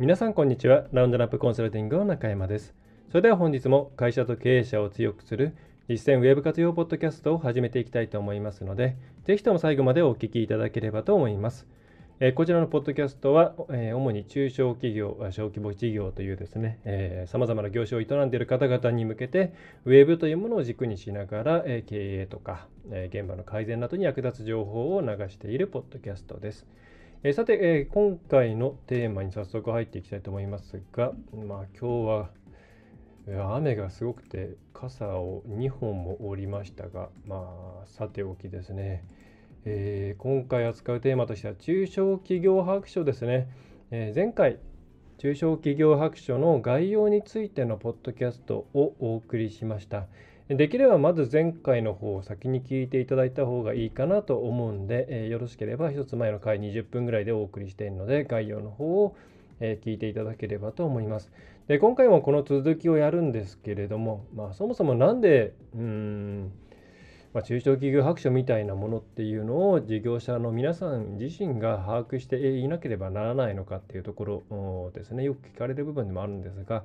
皆さんこんにちはラウンドナップコンサルティングの中山ですそれでは本日も会社と経営者を強くする実践ウェブ活用ポッドキャストを始めていきたいと思いますので、ぜひとも最後までお聞きいただければと思います。えこちらのポッドキャストは、え主に中小企業、小規模事業というですね、さまざまな業種を営んでいる方々に向けて、ウェブというものを軸にしながら、え経営とか、え現場の改善などに役立つ情報を流しているポッドキャストです。えさて、え今回のテーマに早速入っていきたいと思いますが、まあ、今日は雨がすごくて傘を2本も折りましたがまあさておきですね、えー、今回扱うテーマとしては中小企業白書ですね、え、前回中小企業白書の概要についてのポッドキャストをお送りしました。できればまず前回の方を先に聞いていただいた方がいいかなと思うんで、えー、よろしければ一つ前の回20分ぐらいでお送りしているので概要の方をえ聞いていただければと思います。で今回もこの続きをやるんですけれども、まあ、そもそも何でうん、まあ、中小企業白書みたいなものっていうのを事業者の皆さん自身が把握していなければならないのかっていうところですねよく聞かれる部分でもあるんですが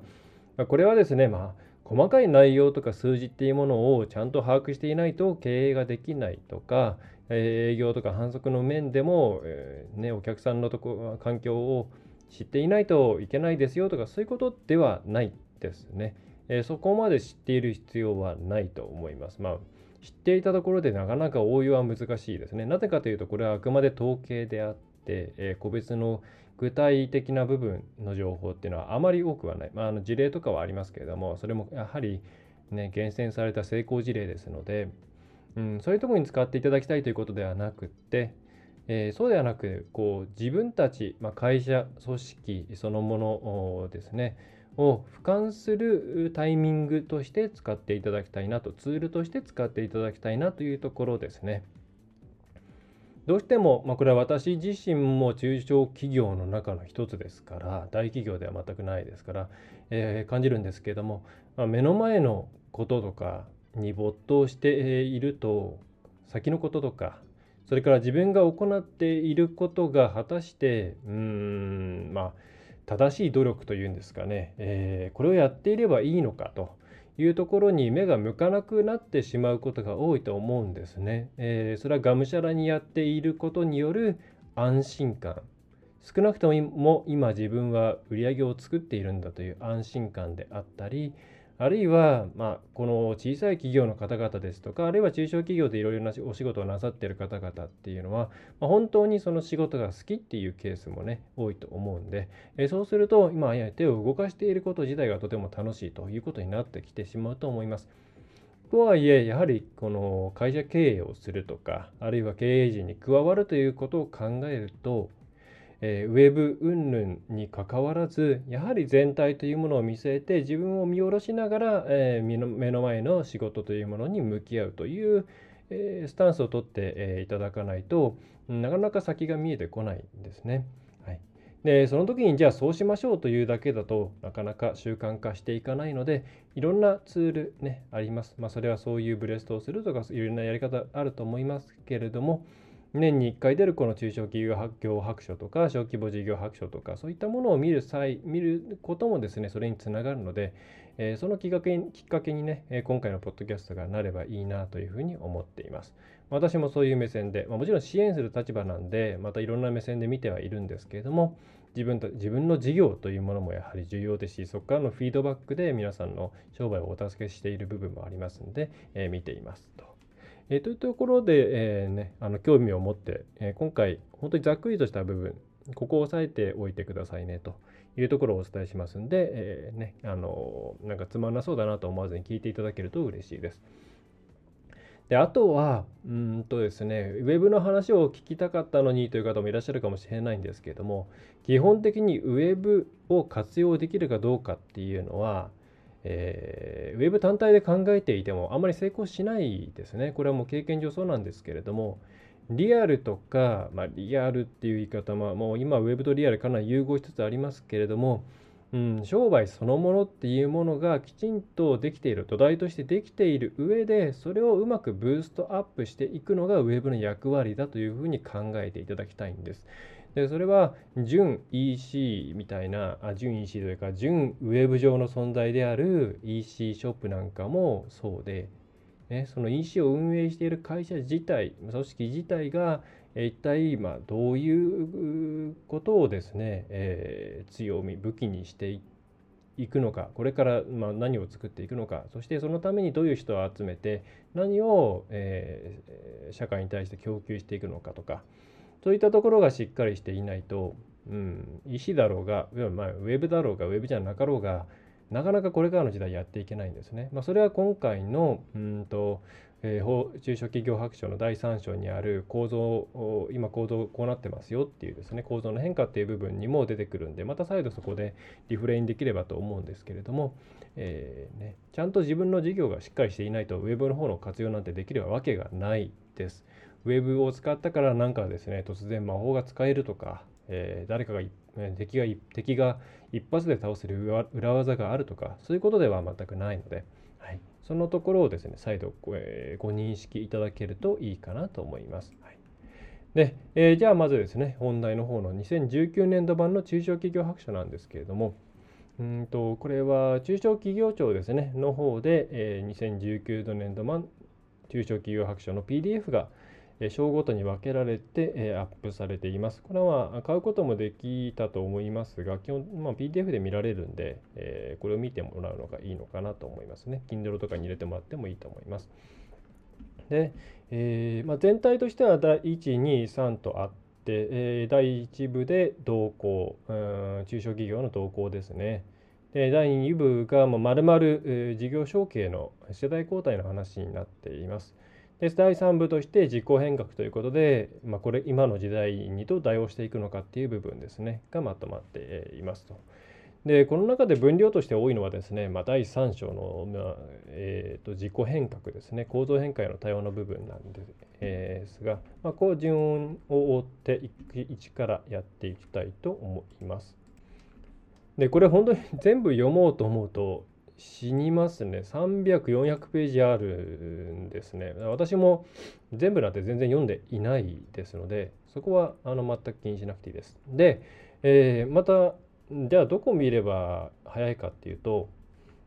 これはですねまあ細かい内容とか数字っていうものをちゃんと把握していないと経営ができないとかえ営業とか反則の面でも、え、ね、お客さんのとこ環境を知っていないといけないですよとかそういうことではないですね。え、そこまで知っている必要はないと思います。まあ知っていたところでなかなか応用は難しいですね。なぜかというとこれはあくまで統計であっ、えー、個別の具体的な部分の情報っていうのはあまり多くはない。まあ、あの事例とかはありますけれどもそれもやはりね厳選された成功事例ですので、うん、そういうところに使っていただきたいということではなくって、えー、そうではなくこう自分たち、まあ、会社組織そのものですねを俯瞰するタイミングとして使っていただきたいなとツールとして使っていただきたいなというところですね。どうしても、まあ、これは私自身も中小企業の中の一つですから大企業では全くないですから、えー、感じるんですけれども、まあ、目の前のこととかに没頭していると先のこととかそれから自分が行っていることが果たしてうーんまあ正しい努力というんですかね、えー、これをやっていればいいのかと。いうところに目が向かなくなってしまうことが多いと思うんですね。えー、それはがむしゃらにやっていることによる安心感少なくとも今自分は売り上げを作っているんだという安心感であったりあるいは、まあ、この小さい企業の方々ですとか、あるいは中小企業でいろいろなお仕事をなさっている方々っていうのは、まあ、本当にその仕事が好きっていうケースもね、多いと思うんで、えそうすると、今、手を動かしていること自体がとても楽しいということになってきてしまうと思います。とはいえ、やはりこの会社経営をするとか、あるいは経営陣に加わるということを考えると、えー、ウェブ云々にかかわらずやはり全体というものを見据えて自分を見下ろしながら、えー、目の前の仕事というものに向き合うという、えー、スタンスをとって、えいただかないとなかなか先が見えてこないんですね。はい、でその時にじゃあそうしましょうというだけだとなかなか習慣化していかないのでいろんなツールねあります。まあ、それはそういうブレストをするとかいろんなやり方あると思いますけれども年に1回出るこの中小企業白書とか小規模事業白書とかそういったものを見る際見ることもですねそれにつながるので、えー、そのきっかけきっかけにね今回のポッドキャストがなればいいなというふうに思っています私もそういう目線で、まあ、もちろん支援する立場なんでまたいろんな目線で見てはいるんですけれども自分と自分の事業というものもやはり重要ですしそこからのフィードバックで皆さんの商売をお助けしている部分もありますので、えー、見ていますと。えー、というところで、えーね、あの興味を持って、えー、今回本当にざっくりとした部分ここを押さえておいてくださいねというところをお伝えしますんで、えー、ね、あのなんかつまんなそうだなと思わずに聞いていただけると嬉しいです。であとはうんとですねウェブの話を聞きたかったのにという方もいらっしゃるかもしれないんですけれども基本的にウェブを活用できるかどうかっていうのは、えー、ウェブ単体で考えていてもあまり成功しないですねこれはもう経験上そうなんですけれどもリアルとか、まあ、リアルっていう言い方はもう今ウェブとリアルかなり融合しつつありますけれどもうん、商売そのものっていうものがきちんとできている土台としてできている上でそれをうまくブーストアップしていくのがウェブの役割だというふうに考えていただきたいんです。でそれは純 EC みたいなあ純 EC というか純ウェブ上の存在である EC ショップなんかもそうで、ね、その EC を運営している会社自体組織自体が一体まあどういうことをですね、えー、強み武器にしていくのかこれからま何を作っていくのかそしてそのためにどういう人を集めて何を、えー、社会に対して供給していくのかとかそういったところがしっかりしていないと、うん、石だろうが、まあ、ウェブだろうがウェブじゃなかろうがなかなかこれからの時代やっていけないんですね。まあ、それは今回のうんとえー、中小企業白書の第3章にある構造今構造こうなってますよっていうですね構造の変化っていう部分にも出てくるんでまた再度そこでリフレインできればと思うんですけれども、えー、ね、ちゃんと自分の事業がしっかりしていないとウェブの方の活用なんてできるわけがないです。ウェブを使ったからなんかですね突然魔法が使えるとか、えー、誰かが敵が敵が一発で倒せる裏技があるとかそういうことでは全くないので。はいそのところをですね、再度ご,、えー、ご認識いただけるといいかなと思います。はい、で、えー、じゃあまずですね、本題の方の2019年度版の中小企業白書なんですけれども、うんとこれは中小企業庁ですね、の方で、えー、2019年度版中小企業白書の PDF が、章ごとに分けられてアップされています。これは買うこともできたと思いますが、基本、まあ、PDF で見られるんで、え、これを見てもらうのがいいのかなと思いますね。Kindle とかに入れてもらってもいいと思います。で、えーまあ、全体としては第1、2、3とあって、えー、第1部で動向、うん中小企業の動向ですね。で第2部がまるまる事業承継の世代交代の話になっています。で第3部として自己変革ということで、まあ、これ今の時代にどう対応していくのかっていう部分ですねがまとまっていますと。でこの中で分量として多いのはですね、まあ、第3章の、まあえーと、自己変革ですね構造変化への対応の部分なんです,、えー、ですが、まあ、こう順を追って一からやっていきたいと思います。でこれ本当に全部読もうと思うと死にますね。300400ページあるんですね。私も全部なんて全然読んでいないですのでそこはあの全く気にしなくていいです。で、えー、またじゃあどこ見れば早いかっていうと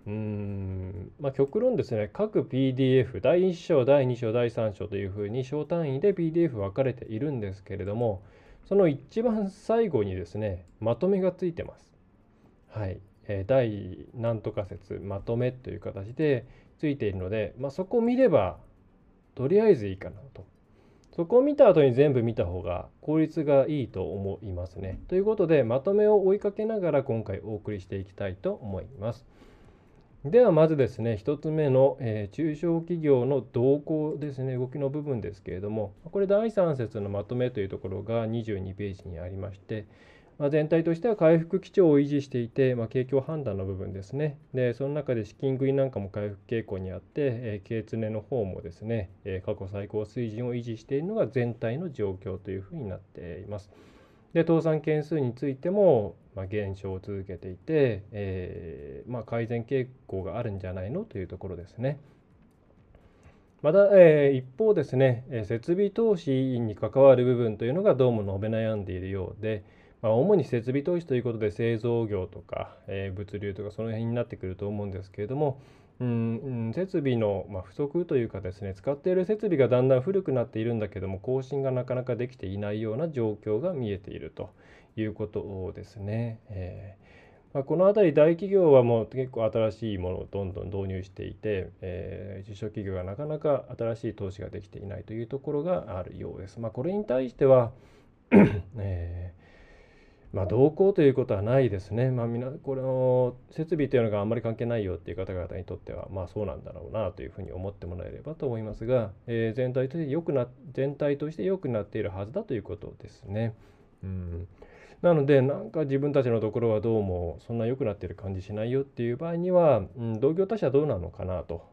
うーんまあ極論ですね。各 PDF 第1章第2章第3章というふうに小単位で PDF 分かれているんですけれどもその一番最後にですねまとめがついてます。はい。え第何とか説まとめという形でついているので、まあ、そこを見ればとりあえずいいかなと。そこを見た後に全部見た方が効率がいいと思いますね。ということでまとめを追いかけながら今回お送りしていきたいと思います。ではまずですね1つ目の、えー、中小企業の動向ですね動きの部分ですけれどもこれ第3節のまとめというところが22ページにありましてまあ、全体としては回復基調を維持していて、まあ、景況判断の部分ですね。で、その中で資金繰りなんかも回復傾向にあって、えー、経常の方もですね、え、過去最高水準を維持しているのが全体の状況というふうになっています。で、倒産件数についても、まあ、減少を続けていて、えー、まあ、改善傾向があるんじゃないのというところですね。また、えー、一方ですね、設備投資に関わる部分というのがどうも述べ悩んでいるようで、まあ、主に設備投資ということで製造業とか、えー、物流とかその辺になってくると思うんですけれども、うん、設備の、まあ、不足というかですね使っている設備がだんだん古くなっているんだけども更新がなかなかできていないような状況が見えているということですね。えーまあ、この辺り大企業はもう結構新しいものをどんどん導入していて、えー、中小企業がなかなか新しい投資ができていないというところがあるようです。まあ、これに対しては えーまあ、どうこうということはないですね。まあ、みこれの設備というのがあんまり関係ないよっていう方々にとっては、まあ、そうなんだろうなというふうに思ってもらえればと思いますが、えー、全体として良くな全体として良くなっているはずだということですね。うんなのでなんか自分たちのところはどうもそんな良くなっている感じしないよっていう場合には、うん、同業他社どうなのかなと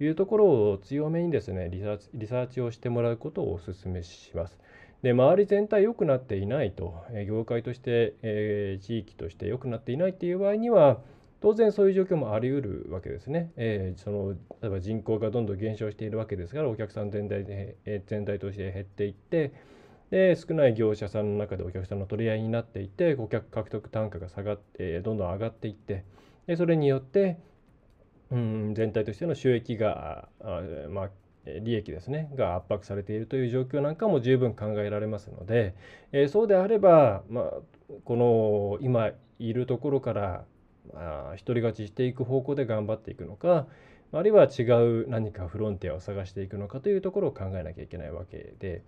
いうところを強めにですねリサーチリサーチをしてもらうことをお勧めします。で周り全体良くなっていないと、業界として、えー、地域として良くなっていないっていう場合には当然そういう状況もあり得るわけですね。えー、その例えば人口がどんどん減少しているわけですからお客さん全体で、えー、全体として減っていってで少ない業者さんの中でお客さんの取り合いになっていて顧客獲得単価が下がって、どんどん上がっていってでそれによってうん全体としての収益があまあ利益ですねが圧迫されているという状況なんかも十分考えられますので、えー、そうであれば、まあ、この今いるところから、まあ、独り勝ちしていく方向で頑張っていくのかあるいは違う何かフロンティアを探していくのかというところを考えなきゃいけないわけで。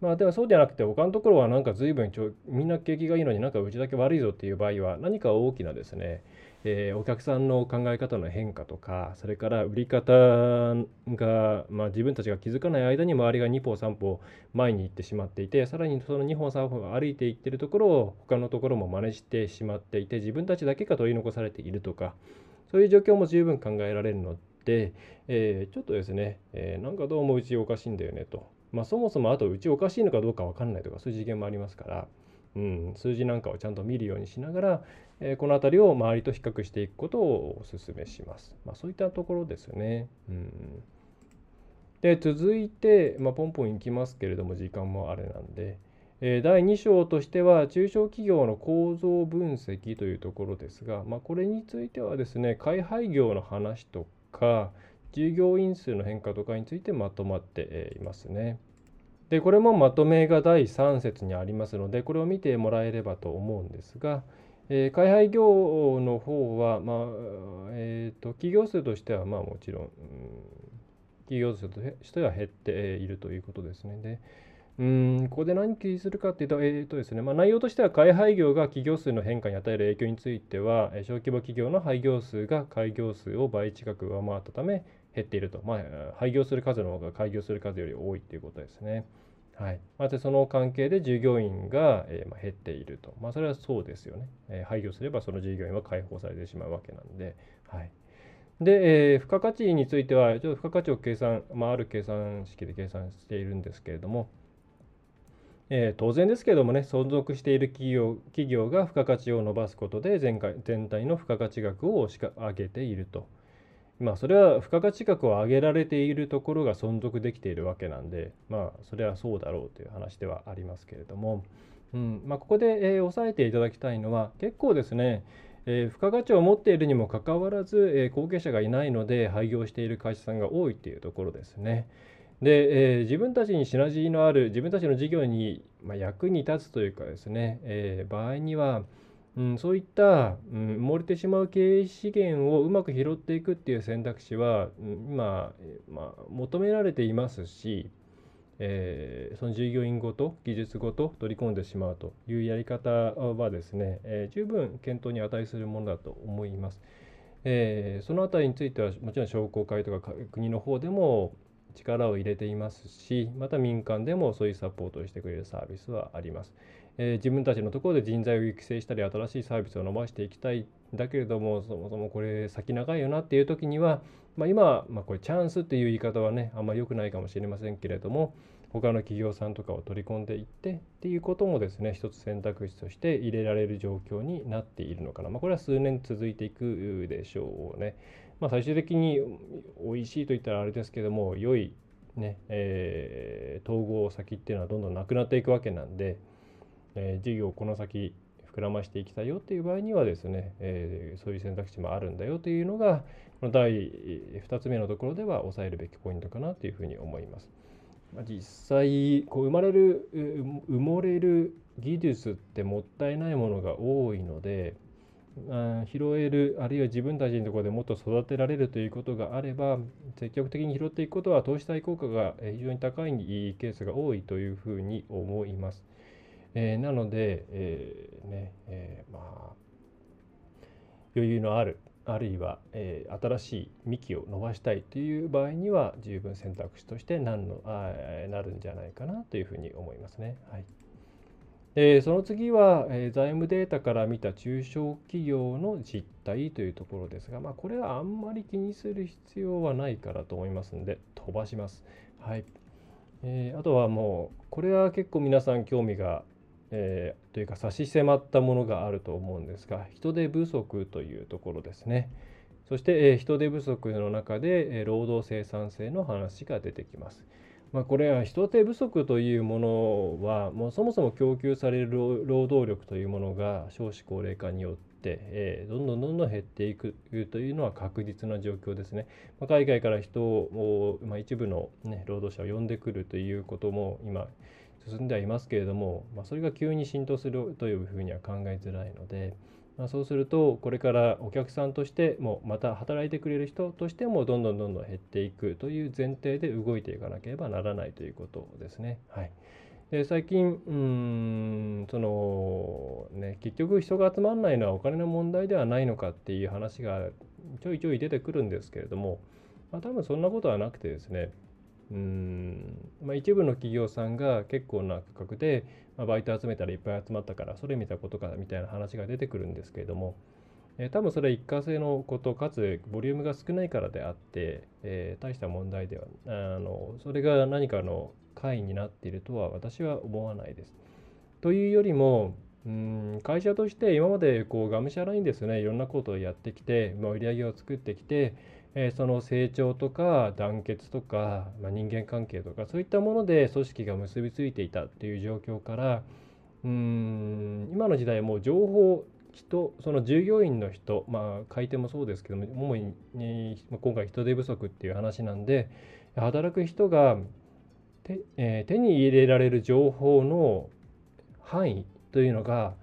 まあでもそうじゃなくて他のところはなんか随分ちょみんな景気がいいのになんかうちだけ悪いぞっていう場合は何か大きなですね、えー、お客さんの考え方の変化とかそれから売り方が、まあ、自分たちが気づかない間に周りが2歩3歩前に行ってしまっていてさらにその2歩3歩が歩いていってるところを他のところも真似してしまっていて自分たちだけが取り残されているとかそういう状況も十分考えられるので、えー、ちょっとですね、えー、なんかどうもうちおかしいんだよねと。まあ、そもそもあとうちおかしいのかどうか分かんないとかそういう次元もありますから、うん、数字なんかをちゃんと見るようにしながら、えー、この辺りを周りと比較していくことをお勧めします。まあ、そういったところですよね。うん、で続いて、まあ、ポンポンいきますけれども時間もあれなんで。え第2章としては中小企業の構造分析というところですが、まあ、これについてはですね開廃業の話とか従業員数の変化とかについてまとまっていますね。でこれもまとめが第3節にありますのでこれを見てもらえればと思うんですが、えー、開廃業の方は、まあえーと、企業数としてはまあもちろん、うん、企業数としては減っているということですね。でうんここで何気にするかっていうと,、えーとですねまあ、内容としては開廃業が企業数の変化に与える影響については小規模企業の廃業数が開業数を倍近く上回ったため減っていると、まあ、廃業する数の方が開業する数より多いということですね。はい、またその関係で従業員が、え、ま、減っていると、まあ、それはそうですよね、え、廃業すればその従業員は解放されてしまうわけなんで、はい、で、えー、付加価値についてはちょっと付加価値を計算、まあ、ある計算式で計算しているんですけれども、えー、当然ですけれどもね存続している企業企業が付加価値を伸ばすことで全全体の付加価値額を上げていると。まあそれは付加価値額を上げられているところが存続できているわけなんでまあそれはそうだろうという話ではありますけれども、うんまあ、ここで、えー、押さえていただきたいのは結構ですね、えー、付加価値を持っているにもかかわらず、えー、後継者がいないので廃業している会社さんが多いっていうところですね。で、えー、自分たちにシナジーのある自分たちの事業に、まあ、役に立つというかですね、え、場合にはうん、そういった、うん、漏れてしまう経営資源をうまく拾っていくっていう選択肢は、うん、今、まあ、求められていますし、えー、その従業員ごと技術ごと取り込んでしまうというやり方はですね、えー、十分検討に値するものだと思います。えー、そのあたりについてはもちろん商工会とか国の方でも力を入れていますしまた民間でもそういうサポートをしてくれるサービスはあります。えー、自分たちのところで人材を育成したり新しいサービスを伸ばしていきたいだけれどもそもそもこれ先長いよなっていう時には、まあ、今、まあ、これチャンスっていう言い方はねあんまり良くないかもしれませんけれども他の企業さんとかを取り込んでいってっていうこともですね一つ選択肢として入れられる状況になっているのかな、まあ、これは数年続いていくでしょうね。まあ、最終的に美味しいと言ったらあれですけども良いね、えー、統合先っていうのはどんどんなくなっていくわけなんで、えー、事業をこの先膨らましていきたいよっていう場合にはですね、えー、そういう選択肢もあるんだよというのがこの第2つ目のところでは抑えるべきポイントかなというふうに思います。ま実際こう生まれる埋もれる技術ってもったいないものが多いので拾えるあるいは自分たちのところでもっと育てられるということがあれば積極的に拾っていくことは投資対効果が非常に高いケースが多いというふうに思います。えー、なので、えー、ねえー、まあ余裕のあるあるいは、え、新しい幹を伸ばしたいという場合には十分選択肢として何のあなるんじゃないかなというふうに思いますね。はいでその次は、え、財務データから見た中小企業の実態というところですが、まあ、これはあんまり気にする必要はないからと思いますので飛ばします。はいえー、あとはもうこれは結構皆さん興味がえー、というか差し迫ったものがあると思うんですが人手不足というところですねそして、えー、人手不足の中で、えー、労働生産性の話が出てきます。まあ、これは人手不足というものはもうそもそも供給される労働力というものが少子高齢化によって、え、どんどんどんどん減っていくというのは確実な状況ですね。ま、海外から人を、まあ、一部の、ね、労働者を呼んでくるということも今進んではいますけれども、まあ、それが急に浸透するというふうには考えづらいので、まあ、そうするとこれからお客さんとしてもまた働いてくれる人としてもどんどんどんどん減っていくという前提で動いていかなければならないということですね。はい、で最近うんそのね結局人が集まらないのはお金の問題ではないのかっていう話がちょいちょい出てくるんですけれども、まあ、多分そんなことはなくてですねうんまあ、一部の企業さんが結構な価格で、まあ、バイト集めたらいっぱい集まったからそれ見たことかみたいな話が出てくるんですけれども、えー、多分それは一過性のことかつボリュームが少ないからであって、えー、大した問題ではあのそれが何かの会になっているとは私は思わないです。というよりもうん会社として今までこうがむしゃらにですねいろんなことをやってきて、まあ、売り上げを作ってきてえその成長とか団結とか、まあ、人間関係とかそういったもので組織が結びついていたっていう状況からうん今の時代もう情報人その従業員の人まあ買い手もそうですけども主に今回人手不足っていう話なんで働く人が手,、えー、手に入れられる情報の範囲というのが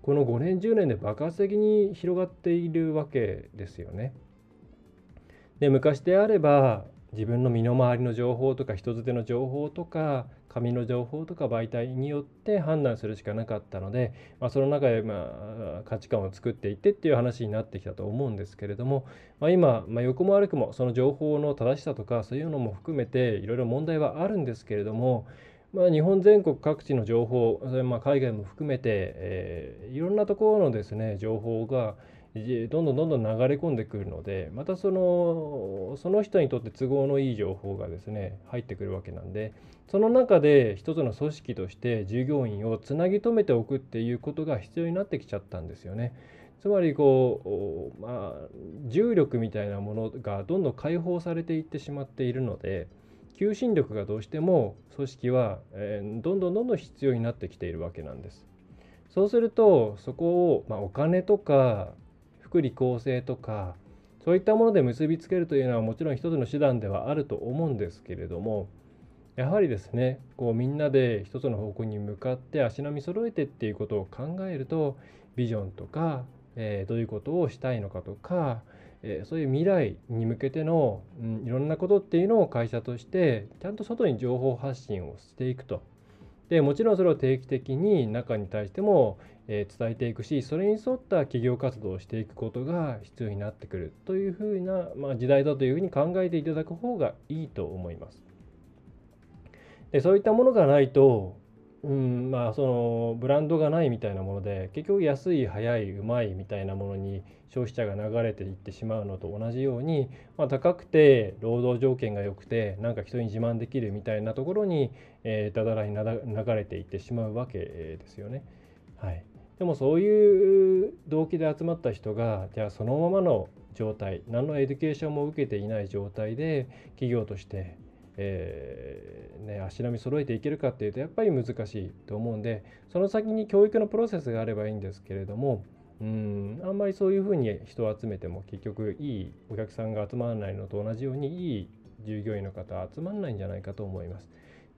この5年10年で爆発的に広がっているわけですよね。で昔であれば自分の身の回りの情報とか人づての情報とか紙の情報とか媒体によって判断するしかなかったので、まあ、その中でまあ価値観を作っていってっていう話になってきたと思うんですけれども、まあ、今、まあ、横も悪くもその情報の正しさとかそういうのも含めていろいろ問題はあるんですけれども、まあ、日本全国各地の情報それ、まあ、海外も含めて、えー、いろんなところのですね情報がどんどんどんどん流れ込んでくるのでまたそのその人にとって都合のいい情報がですね入ってくるわけなんでその中で一つの組織として従業員をつなぎ止めておくっていうことが必要になってきちゃったんですよね。つまりこう、まあ、重力みたいなものがどんどん解放されていってしまっているので求心力がどうしても組織は、えー、どんどんどんどん必要になってきているわけなんです。そうするとそこを、まあ、お金とか福利厚生とかそういったもので結びつけるというのはもちろん一つの手段ではあると思うんですけれどもやはりですねこうみんなで一つの方向に向かって足並み揃えてっていうことを考えるとビジョンとか、えー、どういうことをしたいのかとか、えー、そういう未来に向けての、うん、いろんなことっていうのを会社としてちゃんと外に情報発信をしていくと。でもちろんそれを定期的に中に対してもえ伝えていくしそれに沿った企業活動をしていくことが必要になってくるというふうな、まあ、時代だというふうに考えていただく方がいいと思います。でそういったものがないと、うんまあ、そのブランドがないみたいなもので結局安い早いうまいみたいなものに消費者が流れていってしまうのと同じように、まあ、高くて労働条件が良くてなんか人に自慢できるみたいなところに、えー、だだらに流れていってしまうわけですよね。はい、でもそういう動機で集まった人がじゃあそのままの状態何のエデュケーションも受けていない状態で企業として、えー、ね、足並み揃えていけるかっていうとやっぱり難しいと思うんでその先に教育のプロセスがあればいいんですけれどもうんあんまりそういうふうに人を集めても結局いいお客さんが集まらないのと同じようにいい従業員の方集まらないんじゃないかと思います。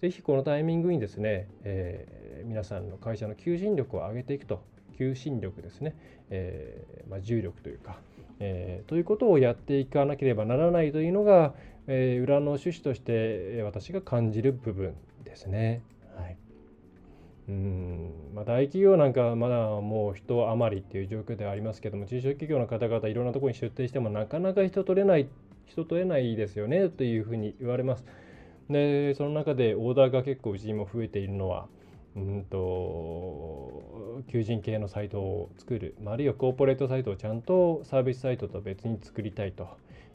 ぜひこのタイミングにですね、えー、皆さんの会社の求人力を上げていくと、求心力ですね、えー、まあ、重力というか、えー、ということをやっていかなければならないというのが、え裏の趣旨として私が感じる部分ですね。はいうんまあ、大企業なんかまだもう人余りっていう状況ではありますけども中小企業の方々いろんなところに出店してもなかなか人取れない人取れないですよねというふうに言われます。でその中でオーダーが結構うちにも増えているのはうんと求人系のサイトを作る、まあるいはコーポレートサイトをちゃんとサービスサイトと別に作りたいと、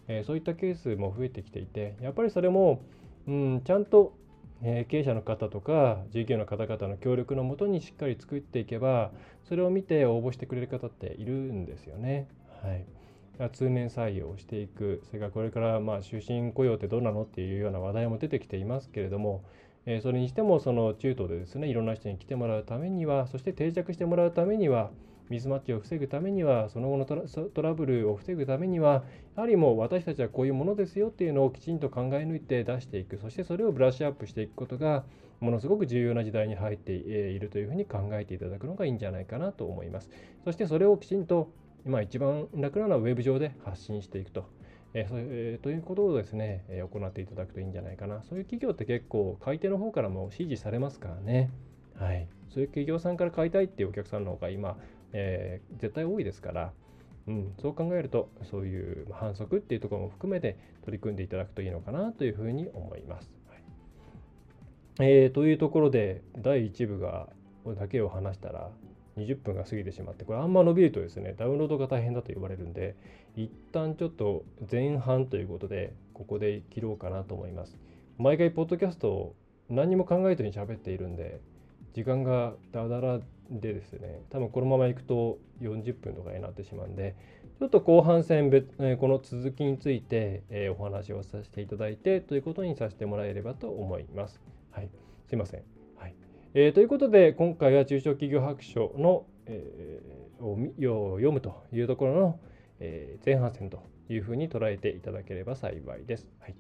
えー、そういったケースも増えてきていてやっぱりそれも、うん、ちゃんとえ経営者の方とか従業の方々の協力のもとにしっかり作っていけばそれを見て応募してくれる方っているんですよね。はい、通年採用をしていく。それからこれからまあ終身雇用ってどうなのっていうような話題も出てきていますけれども、えそれにしてもその中東でですねいろんな人に来てもらうためにはそして定着してもらうためにはミスマッチを防ぐためにはその後のトラブルを防ぐためにはやはりもう私たちはこういうものですよっていうのをきちんと考え抜いて出していくそしてそれをブラッシュアップしていくことがものすごく重要な時代に入っているというふうに考えていただくのがいいんじゃないかなと思いますそしてそれをきちんと今一番楽なのはウェブ上で発信していくと。えーえー、ということをですね、え、行っていただくといいんじゃないかな。そういう企業って結構買い手の方からも支持されますからね。はい。そういう企業さんから買いたいっていうお客さんの方が今、えー、絶対多いですから、うん、そう考えるとそういう反則っていうところも含めて取り組んでいただくといいのかなというふうに思います。はいえー、というところで第1部がだけを話したら20分が過ぎてしまってこれあんま伸びるとですねダウンロードが大変だと言われるんで一旦ちょっと前半ということでここで切ろうかなと思います。毎回ポッドキャストを何も考えずに喋っているんで時間がだだらでですね多分このままいくと40分とかになってしまうんでちょっと後半戦別、えこの続きについて、えお話をさせていただいてということにさせてもらえればと思います。はい、すいません。えー、ということで今回は中小企業白書の、えー、を読むというところの、えー、前半戦というふうに捉えていただければ幸いです。はい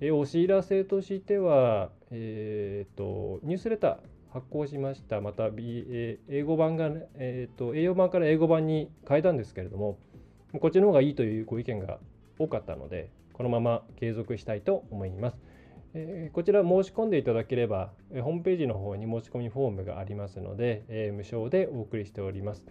えー、お知らせとしては、えーとニュースレター発行しました。また、B え英語版が、えーと、英語版から英語版に変えたんですけれども、こっちの方がいいというご意見が多かったので、このまま継続したいと思います。え、こちら申し込んでいただければ、え、ホームページの方に申し込みフォームがありますので、え、無償でお送りしております。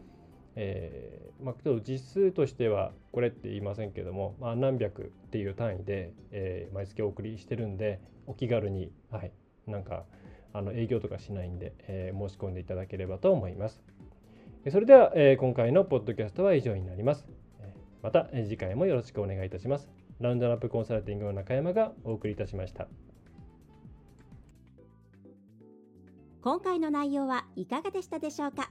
えーまあ、ちょっと実数としてはこれって言いませんけども、まあ、何百っていう単位で、えー、毎月お送りしてるんでお気軽に、はい、なんかあの営業とかしないんで、えー、申し込んでいただければと思います。それでは、え、今回のポッドキャストは以上になります。また、次回もよろしくお願いいたします。ラウンドナップコンサルティングの中山がお送りいたしました。今回の内容はいかがでしたでしょうか？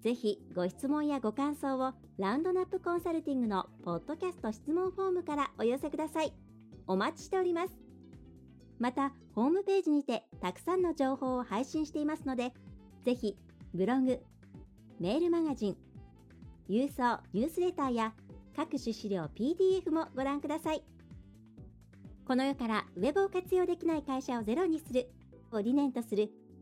ぜひご質問やご感想をラウンドナップコンサルティングのポッドキャスト質問フォームからお寄せください。お待ちしております。また、ホームページにてたくさんの情報を配信していますので、ぜひブログ、メールマガジン、郵送ニュースレターや各種資料 PDF もご覧ください。この世からウェブを活用できない会社をゼロにするを理念とする